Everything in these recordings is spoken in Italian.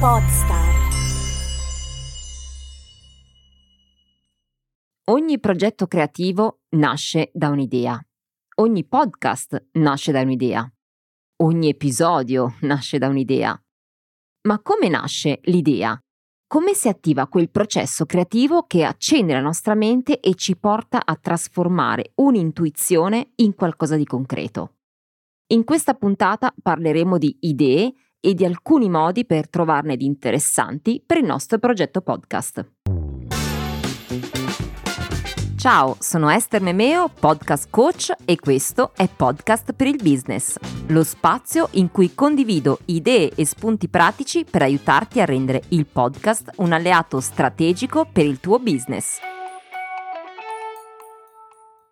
Podstar. Ogni progetto creativo nasce da un'idea. Ogni podcast nasce da un'idea. Ogni episodio nasce da un'idea. Ma come nasce l'idea? Come si attiva quel processo creativo che accende la nostra mente e ci porta a trasformare un'intuizione in qualcosa di concreto? In questa puntata parleremo di idee e di alcuni modi per trovarne di interessanti per il nostro progetto podcast. Ciao, sono Esther Memeo, podcast coach e questo è Podcast per il Business, lo spazio in cui condivido idee e spunti pratici per aiutarti a rendere il podcast un alleato strategico per il tuo business.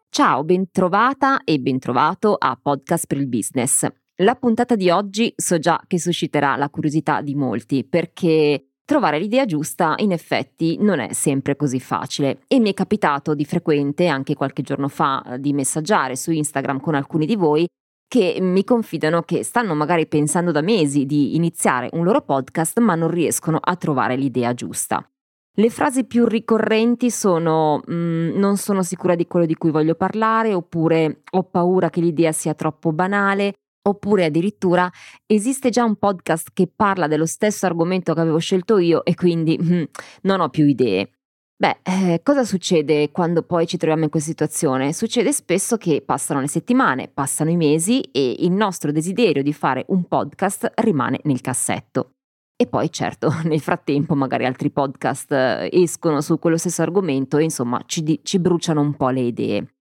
Ciao, bentrovata e bentrovato a Podcast per il Business. La puntata di oggi so già che susciterà la curiosità di molti perché trovare l'idea giusta in effetti non è sempre così facile e mi è capitato di frequente anche qualche giorno fa di messaggiare su Instagram con alcuni di voi che mi confidano che stanno magari pensando da mesi di iniziare un loro podcast ma non riescono a trovare l'idea giusta. Le frasi più ricorrenti sono mm, non sono sicura di quello di cui voglio parlare oppure ho paura che l'idea sia troppo banale Oppure addirittura esiste già un podcast che parla dello stesso argomento che avevo scelto io e quindi mm, non ho più idee. Beh, eh, cosa succede quando poi ci troviamo in questa situazione? Succede spesso che passano le settimane, passano i mesi e il nostro desiderio di fare un podcast rimane nel cassetto. E poi certo, nel frattempo magari altri podcast eh, escono su quello stesso argomento e insomma ci, di- ci bruciano un po' le idee.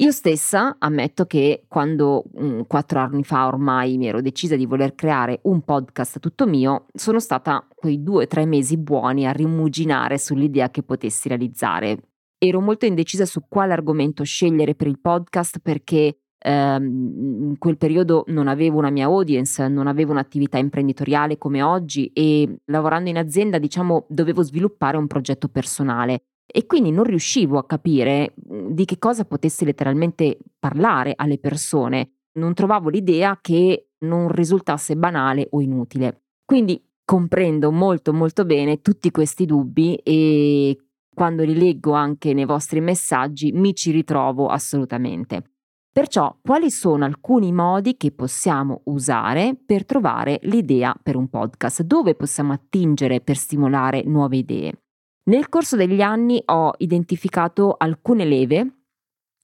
Io stessa ammetto che quando mh, mm, quattro anni fa ormai mi ero decisa di voler creare un podcast tutto mio, sono stata quei due o tre mesi buoni a rimuginare sull'idea che potessi realizzare. Ero molto indecisa su quale argomento scegliere per il podcast perché ehm, in quel periodo non avevo una mia audience, non avevo un'attività imprenditoriale come oggi e lavorando in azienda diciamo dovevo sviluppare un progetto personale e quindi non riuscivo a capire mhmm, di che cosa potessi letteralmente parlare alle persone. Non trovavo l'idea che non risultasse banale o inutile. Quindi comprendo molto molto bene tutti questi dubbi e quando li leggo anche nei vostri messaggi mi ci ritrovo assolutamente. Perciò quali sono alcuni modi che possiamo usare per trovare l'idea per un podcast? Dove possiamo attingere per stimolare nuove idee? Nel corso degli anni ho identificato alcune leve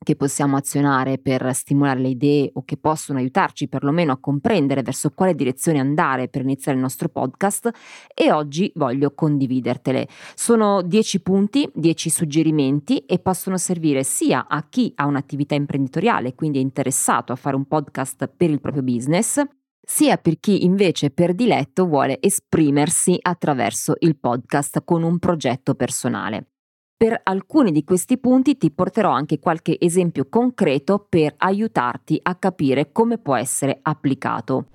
che possiamo azionare per stimolare le idee o che possono aiutarci perlomeno a comprendere verso quale direzione andare per iniziare il nostro podcast e oggi voglio condividertele. Sono 10 punti, 10 suggerimenti e possono servire sia a chi ha un'attività imprenditoriale, quindi è interessato a fare un podcast per il proprio business, sia per chi invece per diletto vuole esprimersi attraverso il podcast con un progetto personale. Per alcuni di questi punti ti porterò anche qualche esempio concreto per aiutarti a capire come può essere applicato.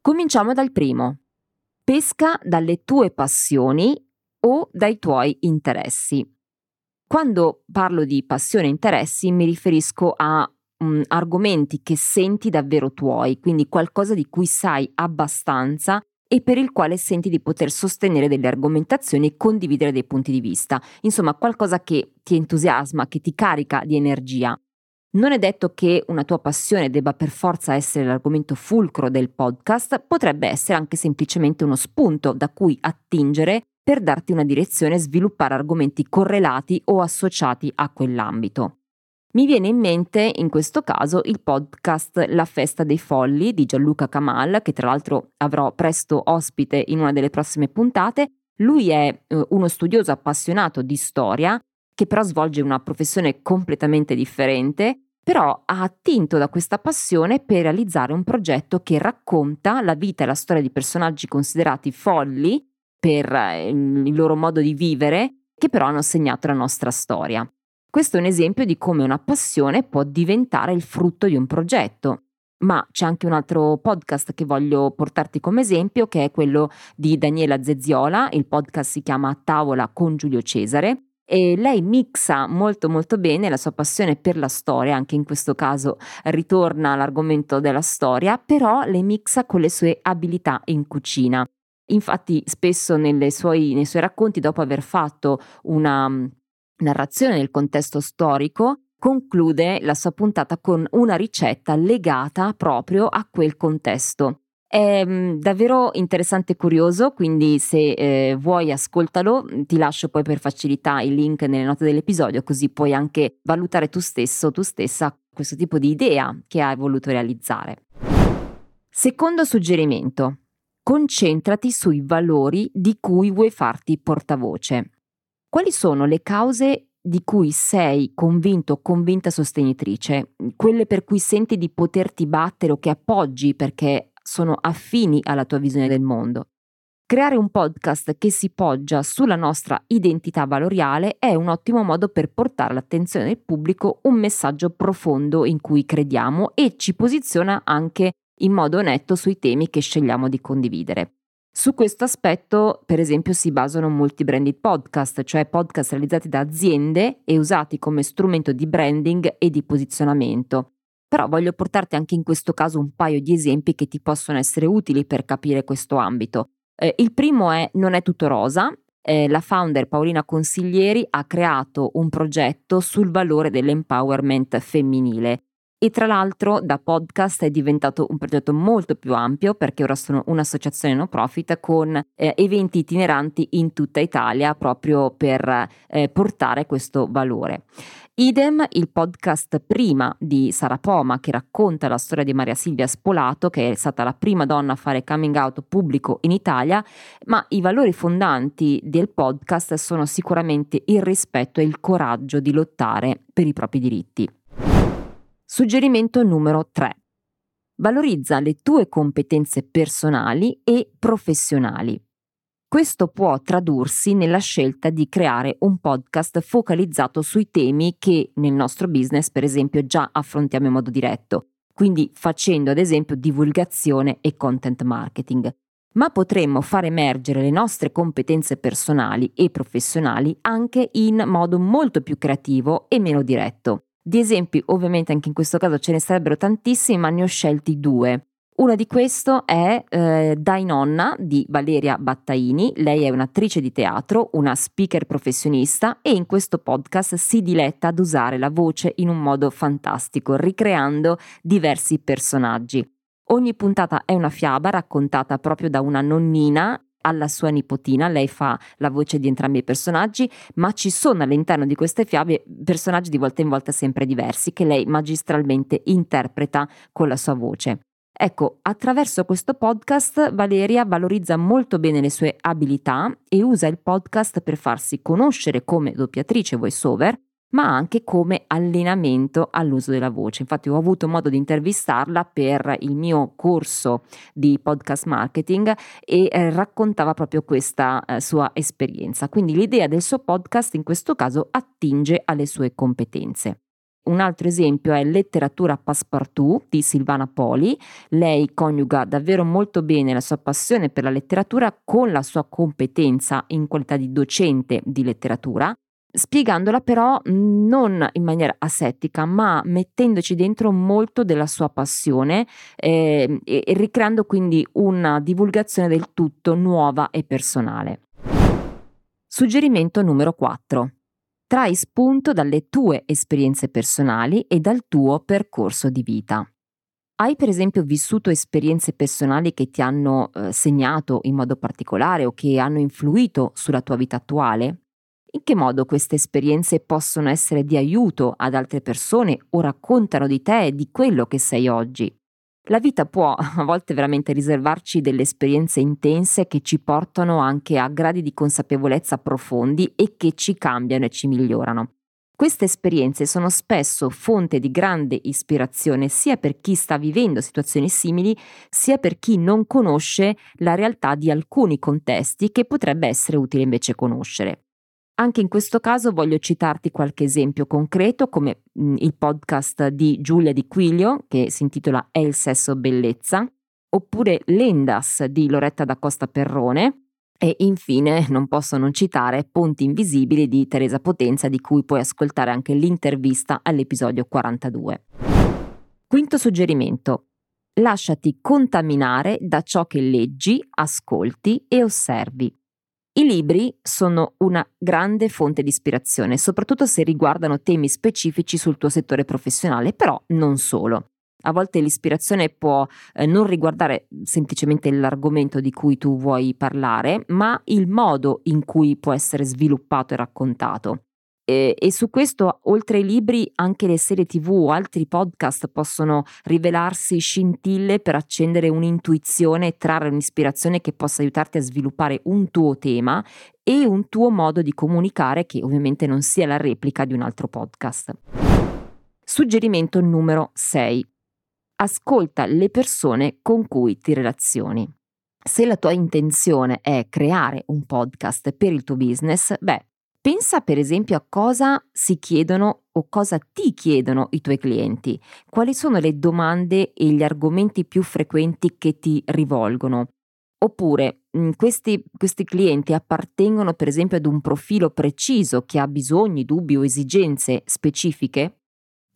Cominciamo dal primo. Pesca dalle tue passioni o dai tuoi interessi. Quando parlo di passione e interessi mi riferisco a mh, mhmm, argomenti che senti davvero tuoi, quindi qualcosa di cui sai abbastanza e per il quale senti di poter sostenere delle argomentazioni e condividere dei punti di vista. Insomma, qualcosa che ti entusiasma, che ti carica di energia. Non è detto che una tua passione debba per forza essere l'argomento fulcro del podcast, potrebbe essere anche semplicemente uno spunto da cui attingere per darti una direzione e sviluppare argomenti correlati o associati a quell'ambito. Mi viene in mente in questo caso il podcast La festa dei folli di Gianluca Kamal, che tra l'altro avrò presto ospite in una delle prossime puntate. Lui è eh, uno studioso appassionato di storia, che però svolge una professione completamente differente, però ha attinto da questa passione per realizzare un progetto che racconta la vita e la storia di personaggi considerati folli per eh, il loro modo di vivere, che però hanno segnato la nostra storia. Questo è un esempio di come una passione può diventare il frutto di un progetto. Ma c'è anche un altro podcast che voglio portarti come esempio, che è quello di Daniela Zezziola. Il podcast si chiama Tavola con Giulio Cesare e lei mixa molto molto bene la sua passione per la storia, anche in questo caso ritorna all'argomento della storia, però le mixa con le sue abilità in cucina. Infatti spesso suoi, nei suoi racconti, dopo aver fatto una narrazione nel contesto storico, conclude la sua puntata con una ricetta legata proprio a quel contesto. È mm, davvero interessante e curioso, quindi se eh, vuoi ascoltalo, ti lascio poi per facilità il link nelle note dell'episodio, così puoi anche valutare tu stesso, tu stessa, questo tipo di idea che hai voluto realizzare. Secondo suggerimento, concentrati sui valori di cui vuoi farti portavoce. Quali sono le cause di cui sei convinto o convinta sostenitrice, quelle per cui senti di poterti battere o che appoggi perché sono affini alla tua visione del mondo. Creare un podcast che si poggia sulla nostra identità valoriale è un ottimo modo per portare all'attenzione del pubblico un messaggio profondo in cui crediamo e ci posiziona anche in modo netto sui temi che scegliamo di condividere. Su questo aspetto, per esempio, si basano molti branded podcast, cioè podcast realizzati da aziende e usati come strumento di branding e di posizionamento. Però voglio portarti anche in questo caso un paio di esempi che ti possono essere utili per capire questo ambito. Eh, il primo è Non è tutto rosa. Eh, la founder Paolina Consiglieri ha creato un progetto sul valore dell'empowerment femminile e tra l'altro da podcast è diventato un progetto molto più ampio perché ora sono un'associazione no profit con eh, eventi itineranti in tutta Italia proprio per eh, portare questo valore. Idem il podcast prima di Sara Poma che racconta la storia di Maria Silvia Spolato che è stata la prima donna a fare coming out pubblico in Italia, ma i valori fondanti del podcast sono sicuramente il rispetto e il coraggio di lottare per i propri diritti. Suggerimento numero 3. Valorizza le tue competenze personali e professionali. Questo può tradursi nella scelta di creare un podcast focalizzato sui temi che nel nostro business, per esempio, già affrontiamo in modo diretto, quindi facendo ad esempio divulgazione e content marketing. Ma potremmo far emergere le nostre competenze personali e professionali anche in modo molto più creativo e meno diretto. Di esempi ovviamente anche in questo caso ce ne sarebbero tantissimi, ma ne ho scelti due. Una di queste è eh, Dai Nonna di Valeria Battaini, lei è un'attrice di teatro, una speaker professionista e in questo podcast si diletta ad usare la voce in un modo fantastico, ricreando diversi personaggi. Ogni puntata è una fiaba raccontata proprio da una nonnina alla sua nipotina, lei fa la voce di entrambi i personaggi, ma ci sono all'interno di queste fiabe personaggi di volta in volta sempre diversi che lei magistralmente interpreta con la sua voce. Ecco, attraverso questo podcast Valeria valorizza molto bene le sue abilità e usa il podcast per farsi conoscere come doppiatrice voiceover ma anche come allenamento all'uso della voce. Infatti ho avuto modo di intervistarla per il mio corso di podcast marketing e eh, raccontava proprio questa eh, sua esperienza. Quindi l'idea del suo podcast in questo caso attinge alle sue competenze. Un altro esempio è Letteratura Passepartout di Silvana Poli. Lei coniuga davvero molto bene la sua passione per la letteratura con la sua competenza in qualità di docente di letteratura spiegandola però non in maniera asettica, ma mettendoci dentro molto della sua passione eh, e, ricreando quindi una divulgazione del tutto nuova e personale. Suggerimento numero 4. Trai spunto dalle tue esperienze personali e dal tuo percorso di vita. Hai per esempio vissuto esperienze personali che ti hanno eh, segnato in modo particolare o che hanno influito sulla tua vita attuale? In che modo queste esperienze possono essere di aiuto ad altre persone o raccontano di te e di quello che sei oggi? La vita può a volte veramente riservarci delle esperienze intense che ci portano anche a gradi di consapevolezza profondi e che ci cambiano e ci migliorano. Queste esperienze sono spesso fonte di grande ispirazione sia per chi sta vivendo situazioni simili, sia per chi non conosce la realtà di alcuni contesti che potrebbe essere utile invece conoscere. Anche in questo caso voglio citarti qualche esempio concreto come mh, il podcast di Giulia Di Quiglio che si intitola È il sesso bellezza, oppure Lendas di Loretta da Costa Perrone e infine non posso non citare Ponti Invisibili di Teresa Potenza di cui puoi ascoltare anche l'intervista all'episodio 42. Quinto suggerimento. lasciati contaminare da ciò che leggi, ascolti e osservi. I libri sono una grande fonte di ispirazione, soprattutto se riguardano temi specifici sul tuo settore professionale, però non solo. A volte l'ispirazione può eh, non riguardare semplicemente l'argomento di cui tu vuoi parlare, ma il modo in cui può essere sviluppato e raccontato. E, e, su questo, oltre ai libri, anche le serie tv o altri podcast possono rivelarsi scintille per accendere un'intuizione e trarre un'ispirazione che possa aiutarti a sviluppare un tuo tema e un tuo modo di comunicare che ovviamente non sia la replica di un altro podcast. Suggerimento numero 6. Ascolta le persone con cui ti relazioni. Se la tua intenzione è creare un podcast per il tuo business, beh, Pensa per esempio a cosa si chiedono o cosa ti chiedono i tuoi clienti, quali sono le domande e gli argomenti più frequenti che ti rivolgono. Oppure mm, questi, questi, clienti appartengono per esempio ad un profilo preciso che ha bisogni, dubbi o esigenze specifiche?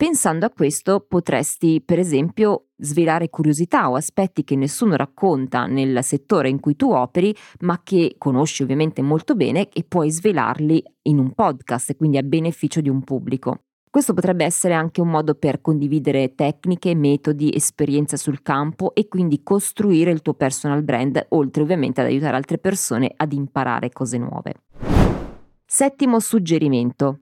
Pensando a questo potresti, per esempio, svelare curiosità o aspetti che nessuno racconta nel settore in cui tu operi, ma che conosci ovviamente molto bene e puoi svelarli in un podcast, quindi a beneficio di un pubblico. Questo potrebbe essere anche un modo per condividere tecniche, metodi, esperienza sul campo e quindi costruire il tuo personal brand, oltre ovviamente ad aiutare altre persone ad imparare cose nuove. Settimo suggerimento.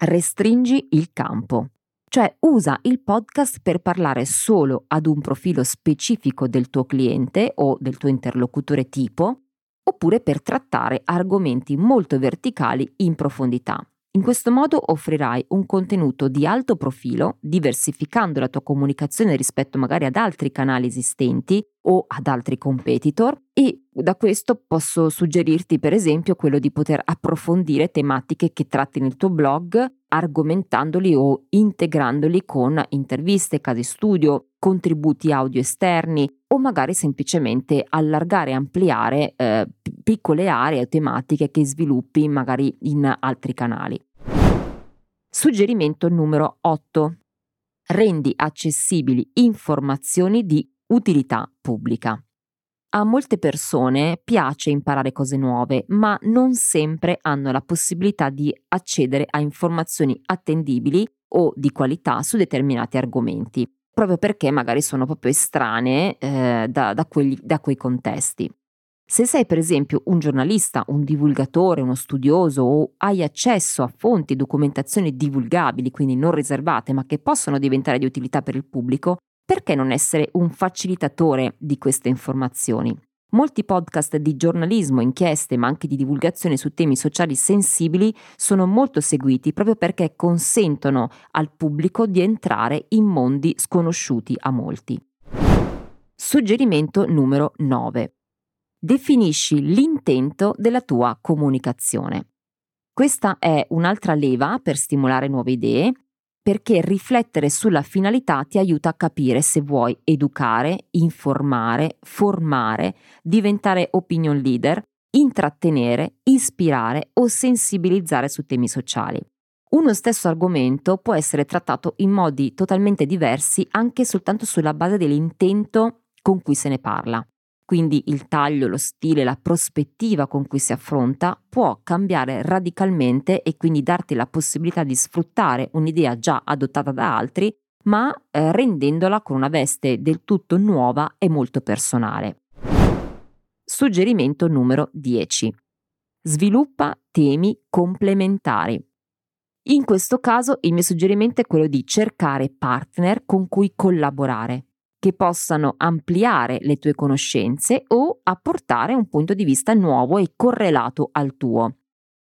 Restringi il campo. Cioè usa il podcast per parlare solo ad un profilo specifico del tuo cliente o del tuo interlocutore tipo, oppure per trattare argomenti molto verticali in profondità. In questo modo offrirai un contenuto di alto profilo, diversificando la tua comunicazione rispetto magari ad altri canali esistenti o ad altri competitor e da questo posso suggerirti per esempio quello di poter approfondire tematiche che tratti nel tuo blog argomentandoli o integrandoli con interviste, casi studio, contributi audio esterni o magari semplicemente allargare e ampliare eh, piccole aree o tematiche che sviluppi magari in altri canali. Suggerimento numero 8. Rendi accessibili informazioni di utilità pubblica. A molte persone piace imparare cose nuove, ma non sempre hanno la possibilità di accedere a informazioni attendibili o di qualità su determinati argomenti, proprio perché magari sono proprio estranee eh, da, da, quelli, da quei contesti. Se sei per esempio un giornalista, un divulgatore, uno studioso o hai accesso a fonti e documentazioni divulgabili, quindi non riservate, ma che possono diventare di utilità per il pubblico, perché non essere un facilitatore di queste informazioni? Molti podcast di giornalismo, inchieste, ma anche di divulgazione su temi sociali sensibili sono molto seguiti proprio perché consentono al pubblico di entrare in mondi sconosciuti a molti. Suggerimento numero 9. Definisci l'intento della tua comunicazione. Questa è un'altra leva per stimolare nuove idee perché riflettere sulla finalità ti aiuta a capire se vuoi educare, informare, formare, diventare opinion leader, intrattenere, ispirare o sensibilizzare su temi sociali. Uno stesso argomento può essere trattato in modi totalmente diversi anche soltanto sulla base dell'intento con cui se ne parla. Quindi il taglio, lo stile, la prospettiva con cui si affronta può cambiare radicalmente e quindi darti la possibilità di sfruttare un'idea già adottata da altri, ma eh, rendendola con una veste del tutto nuova e molto personale. Suggerimento numero 10. Sviluppa temi complementari. In questo caso il mio suggerimento è quello di cercare partner con cui collaborare che possano ampliare le tue conoscenze o apportare un punto di vista nuovo e correlato al tuo.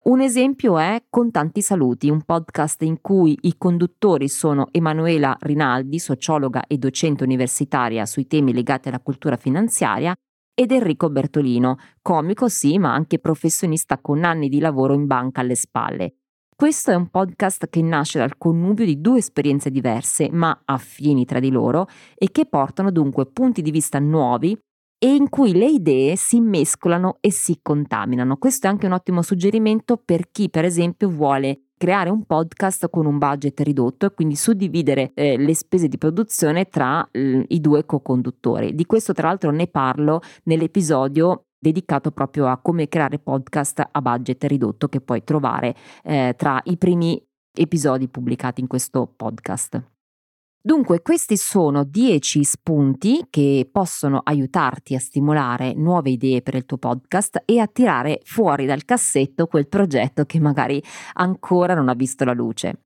Un esempio è Con tanti saluti, un podcast in cui i conduttori sono Emanuela Rinaldi, sociologa e docente universitaria sui temi legati alla cultura finanziaria, ed Enrico Bertolino, comico sì, ma anche professionista con anni di lavoro in banca alle spalle. Questo è un podcast che nasce dal connubio di due esperienze diverse, ma affini tra di loro, e che portano dunque punti di vista nuovi e in cui le idee si mescolano e si contaminano. Questo è anche un ottimo suggerimento per chi, per esempio, vuole creare un podcast con un budget ridotto e quindi suddividere eh, le spese di produzione tra eh, i due co-conduttori. Di questo tra l'altro ne parlo nell'episodio dedicato proprio a come creare podcast a budget ridotto che puoi trovare eh, tra i primi episodi pubblicati in questo podcast. Dunque, questi sono 10 spunti che possono aiutarti a stimolare nuove idee per il tuo podcast e a tirare fuori dal cassetto quel progetto che magari ancora non ha visto la luce.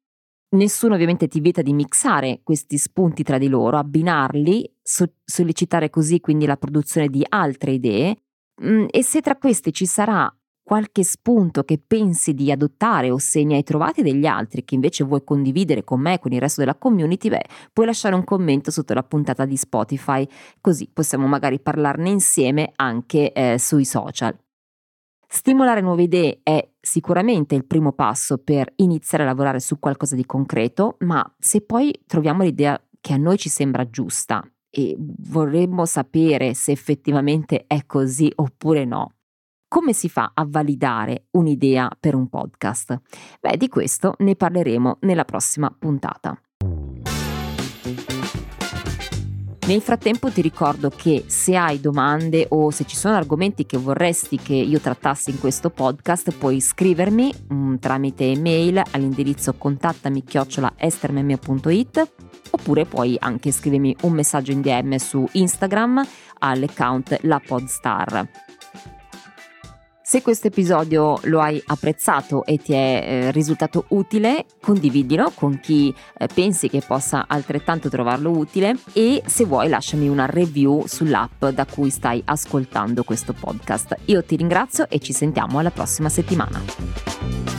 Nessuno ovviamente ti vieta di mixare questi spunti tra di loro, abbinarli, so- sollecitare così quindi la produzione di altre idee e se tra questi ci sarà qualche spunto che pensi di adottare o se ne hai trovati degli altri che invece vuoi condividere con me e con il resto della community, beh, puoi lasciare un commento sotto la puntata di Spotify, così possiamo magari parlarne insieme anche eh, sui social. Stimolare nuove idee è sicuramente il primo passo per iniziare a lavorare su qualcosa di concreto, ma se poi troviamo l'idea che a noi ci sembra giusta e vorremmo sapere se effettivamente è così oppure no, come si fa a validare un'idea per un podcast? Beh, di questo ne parleremo nella prossima puntata. Nel frattempo ti ricordo che se hai domande o se ci sono argomenti che vorresti che io trattassi in questo podcast puoi scrivermi um, tramite email all'indirizzo contattami chiocciola estermemia.it oppure puoi anche scrivermi un messaggio in DM su Instagram all'account La Podstar. Se questo episodio lo hai apprezzato e ti è eh, risultato utile, condividilo con chi eh, pensi che possa altrettanto trovarlo utile e se vuoi lasciami una review sull'app da cui stai ascoltando questo podcast. Io ti ringrazio e ci sentiamo alla prossima settimana.